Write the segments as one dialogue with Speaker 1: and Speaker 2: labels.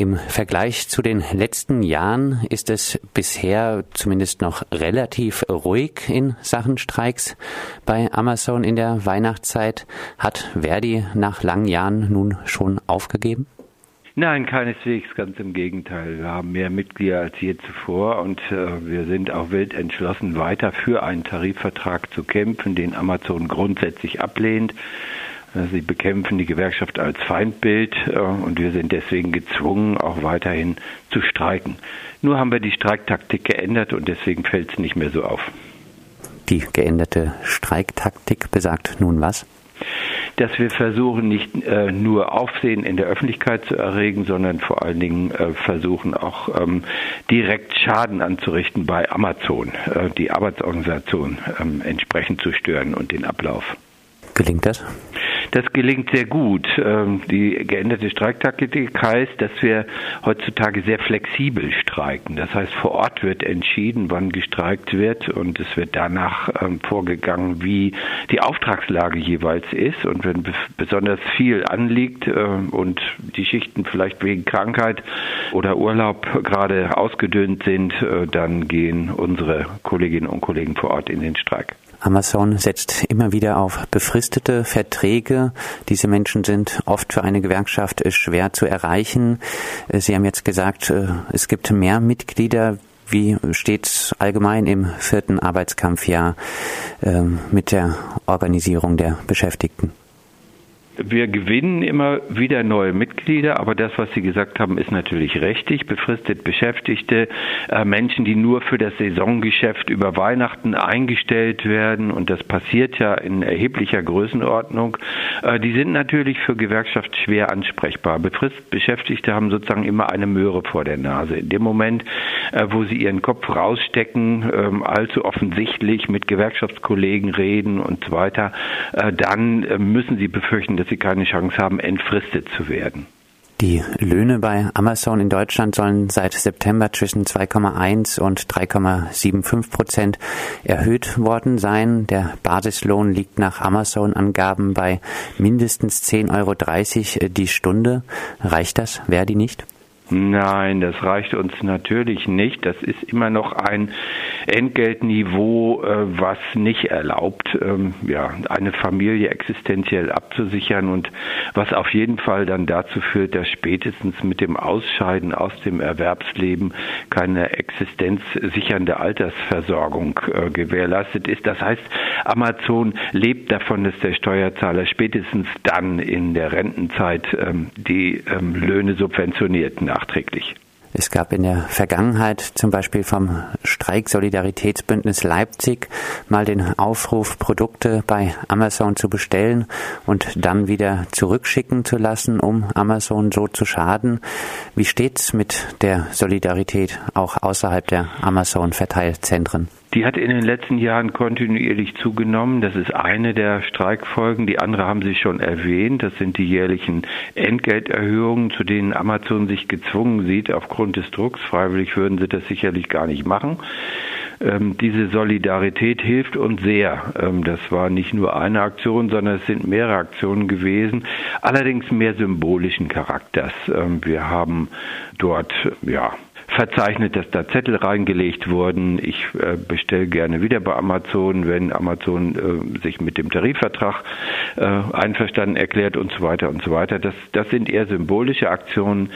Speaker 1: Im Vergleich zu den letzten Jahren ist es bisher zumindest noch relativ ruhig in Sachen Streiks bei Amazon in der Weihnachtszeit. Hat Verdi nach langen Jahren nun schon aufgegeben?
Speaker 2: Nein, keineswegs, ganz im Gegenteil. Wir haben mehr Mitglieder als je zuvor und äh, wir sind auch wild entschlossen, weiter für einen Tarifvertrag zu kämpfen, den Amazon grundsätzlich ablehnt. Äh, sie bekämpfen die Gewerkschaft als Feindbild äh, und wir sind deswegen gezwungen, auch weiterhin zu streiken. Nur haben wir die Streiktaktik geändert und deswegen fällt es nicht mehr so auf.
Speaker 1: Die geänderte Streiktaktik besagt nun was?
Speaker 2: dass wir versuchen, nicht äh, nur Aufsehen in der Öffentlichkeit zu erregen, sondern vor allen Dingen äh, versuchen auch ähm, direkt Schaden anzurichten bei Amazon, äh, die Arbeitsorganisation ähm, entsprechend zu stören und den Ablauf.
Speaker 1: Gelingt das?
Speaker 2: Das gelingt sehr gut. Ähm, die geänderte Streiktaktik heißt, dass wir heutzutage sehr flexibel streiken. Das heißt, vor Ort wird entschieden, wann gestreikt wird und es wird danach ähm, vorgegangen, wie die Auftragslage jeweils ist. Und wenn besonders viel anliegt äh, und die Schichten vielleicht wegen Krankheit oder Urlaub gerade ausgedünnt sind, äh, dann gehen unsere Kolleginnen und Kollegen vor Ort in den Streik.
Speaker 1: Amazon setzt immer wieder auf befristete Verträge. Diese Menschen sind oft für eine Gewerkschaft schwer zu erreichen. Sie haben jetzt gesagt, äh, es gibt mehr Mitglieder. Wie steht allgemein im vierten Arbeitskampfjahr ähm, mit der Organisierung der Beschäftigten?
Speaker 2: Wir gewinnen immer wieder neue Mitglieder, aber das, was Sie gesagt haben, ist natürlich richtig. Befristet Beschäftigte, äh, Menschen, die nur für das Saisongeschäft über Weihnachten eingestellt werden, und das passiert ja in erheblicher Größenordnung, äh, die sind natürlich für Gewerkschaft schwer ansprechbar. Befristet Beschäftigte haben sozusagen immer eine Möhre vor der Nase. In dem Moment, äh, wo sie ihren Kopf rausstecken, ähm, allzu offensichtlich mit Gewerkschaftskollegen reden und so weiter, äh, dann äh, müssen sie befürchten, dass sie keine Chance haben, entfristet zu werden.
Speaker 1: Die Löhne bei Amazon in Deutschland sollen seit September zwischen 2,1 und 3,75 Prozent erhöht worden sein. Der Basislohn liegt nach Amazon-Angaben bei mindestens 10,30 Euro die Stunde. Reicht das? Verdi nicht?
Speaker 2: Nein, das reicht uns natürlich nicht. Das ist immer noch ein Entgeltniveau, äh, was nicht erlaubt, ähm, ja, eine Familie existenziell abzusichern und was auf jeden Fall dann dazu führt, dass spätestens mit dem Ausscheiden aus dem Erwerbsleben keine existenzsichernde Altersversorgung äh, gewährleistet ist. Das heißt, Amazon lebt davon, dass der Steuerzahler spätestens dann in der Rentenzeit ähm, die ähm, Löhne subventioniert nachträglich.
Speaker 1: Es gab in der Vergangenheit zum Beispiel vom Streik Solidaritätsbündnis Leipzig mal den Aufruf, Produkte bei Amazon zu bestellen und dann wieder zurückschicken zu lassen, um Amazon so zu schaden. Wie steht's mit der Solidarität auch außerhalb der Amazon-Verteilzentren?
Speaker 2: Die hat in den letzten Jahren kontinuierlich zugenommen. Das ist eine der Streikfolgen. Die andere haben Sie schon erwähnt. Das sind die jährlichen Entgelterhöhungen, zu denen Amazon sich gezwungen sieht aufgrund des Drucks. Freiwillig würden sie das sicherlich gar nicht machen. Ähm, diese Solidarität hilft uns sehr. Ähm, das war nicht nur eine Aktion, sondern es sind mehrere Aktionen gewesen, allerdings mehr symbolischen Charakters. Ähm, wir haben dort ja verzeichnet, dass da Zettel reingelegt wurden. Ich äh, bestelle gerne wieder bei Amazon, wenn Amazon äh, sich mit dem Tarifvertrag äh, einverstanden erklärt und so weiter und so weiter. Das, das sind eher symbolische Aktionen.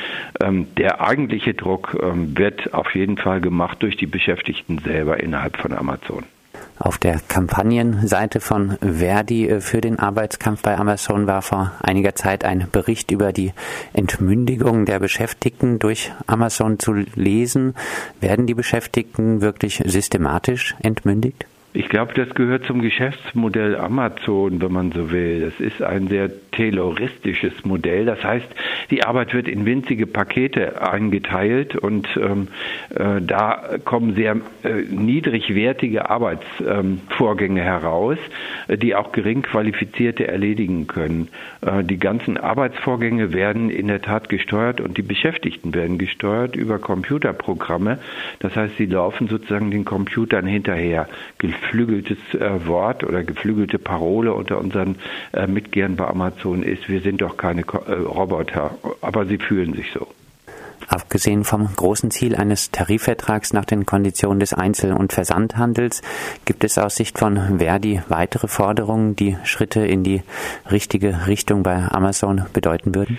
Speaker 2: Ähm, der eigentliche Druck ähm, wird auf jeden Fall gemacht durch die Beschäftigten selber innerhalb von Amazon.
Speaker 1: Auf der Kampagnenseite von Verdi äh, für den Arbeitskampf bei Amazon war vor einiger Zeit ein Bericht über die Entmündigung der Beschäftigten durch Amazon zu lesen. Werden die Beschäftigten wirklich systematisch entmündigt?
Speaker 2: Ich glaube, das gehört zum Geschäftsmodell Amazon, wenn man so will. Das ist ein sehr tayloristisches Modell. Das heißt, die Arbeit wird in winzige Pakete eingeteilt und ähm, äh, da kommen sehr äh, niedrigwertige Arbeitsvorgänge ähm, heraus, äh, die auch gering qualifizierte erledigen können. Äh, die ganzen Arbeitsvorgänge werden in der Tat gesteuert und die Beschäftigten werden gesteuert über Computerprogramme. Das heißt, sie laufen sozusagen den Computern hinterher geflügeltes äh, Wort oder geflügelte Parole unter unseren äh, Mitgliedern bei Amazon ist, wir sind doch keine äh, Roboter, aber sie fühlen sich so.
Speaker 1: Abgesehen vom großen Ziel eines Tarifvertrags nach den Konditionen des Einzel- und Versandhandels gibt es aus Sicht von Verdi weitere Forderungen, die Schritte in die richtige Richtung bei Amazon bedeuten würden?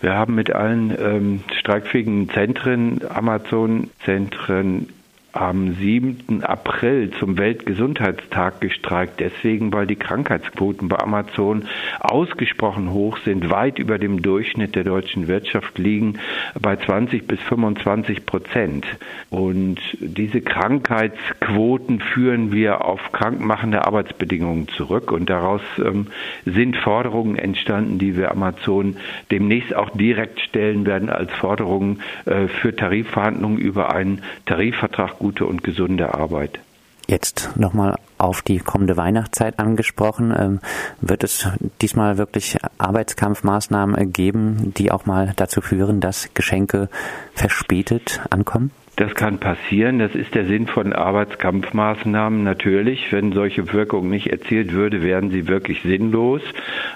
Speaker 2: Wir haben mit allen ähm, streikfähigen Zentren, Amazon-Zentren am 7. April zum Weltgesundheitstag gestreikt. Deswegen, weil die Krankheitsquoten bei Amazon ausgesprochen hoch sind, weit über dem Durchschnitt der deutschen Wirtschaft liegen bei 20 bis 25 Prozent. Und diese Krankheitsquoten führen wir auf krankmachende Arbeitsbedingungen zurück. Und daraus ähm, sind Forderungen entstanden, die wir Amazon demnächst auch direkt stellen werden als Forderungen äh, für Tarifverhandlungen über einen Tarifvertrag gute und gesunde Arbeit.
Speaker 1: Jetzt nochmal auf die kommende Weihnachtszeit angesprochen. Ähm, wird es diesmal wirklich Arbeitskampfmaßnahmen geben, die auch mal dazu führen, dass Geschenke verspätet ankommen?
Speaker 2: Das kann passieren. Das ist der Sinn von Arbeitskampfmaßnahmen natürlich. Wenn solche Wirkung nicht erzielt würde, wären sie wirklich sinnlos.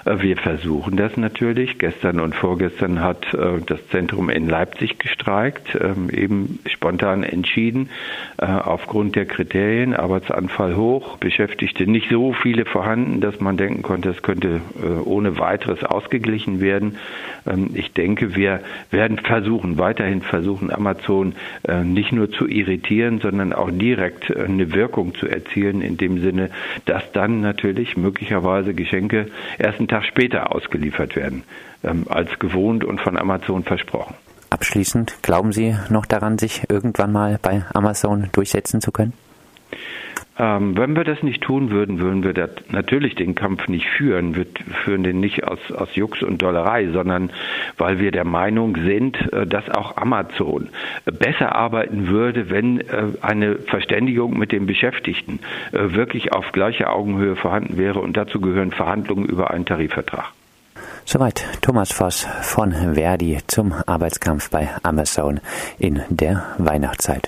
Speaker 2: Äh, wir versuchen das natürlich. Gestern und vorgestern hat äh, das Zentrum in Leipzig gestreikt, ähm, eben spontan entschieden, äh, aufgrund der Kriterien. Arbeitsanfall hoch, Beschäftigte nicht so viele vorhanden, dass man denken konnte, es könnte ohne weiteres ausgeglichen werden. Ähm, ich denke, wir werden versuchen, weiterhin versuchen, Amazon nicht nur zu irritieren, sondern auch direkt äh, eine Wirkung zu erzielen, in dem Sinne, dass dann natürlich möglicherweise Geschenke erst einen Tag später ausgeliefert werden, ähm, als gewohnt und von Amazon versprochen.
Speaker 1: Abschließend, glauben Sie noch daran, sich irgendwann mal bei Amazon durchsetzen zu können?
Speaker 2: Ähm, wenn wir das nicht tun würden, würden wir natürlich den Kampf nicht führen. Wir führen den nicht aus, aus Jux und Dollerei, sondern weil wir der Meinung sind, äh, dass auch Amazon besser arbeiten würde, wenn äh, eine Verständigung mit den Beschäftigten äh, wirklich auf gleicher Augenhöhe vorhanden wäre. Und dazu gehören Verhandlungen über einen Tarifvertrag.
Speaker 1: Soweit Thomas Voss von Verdi zum Arbeitskampf bei Amazon in der Weihnachtszeit.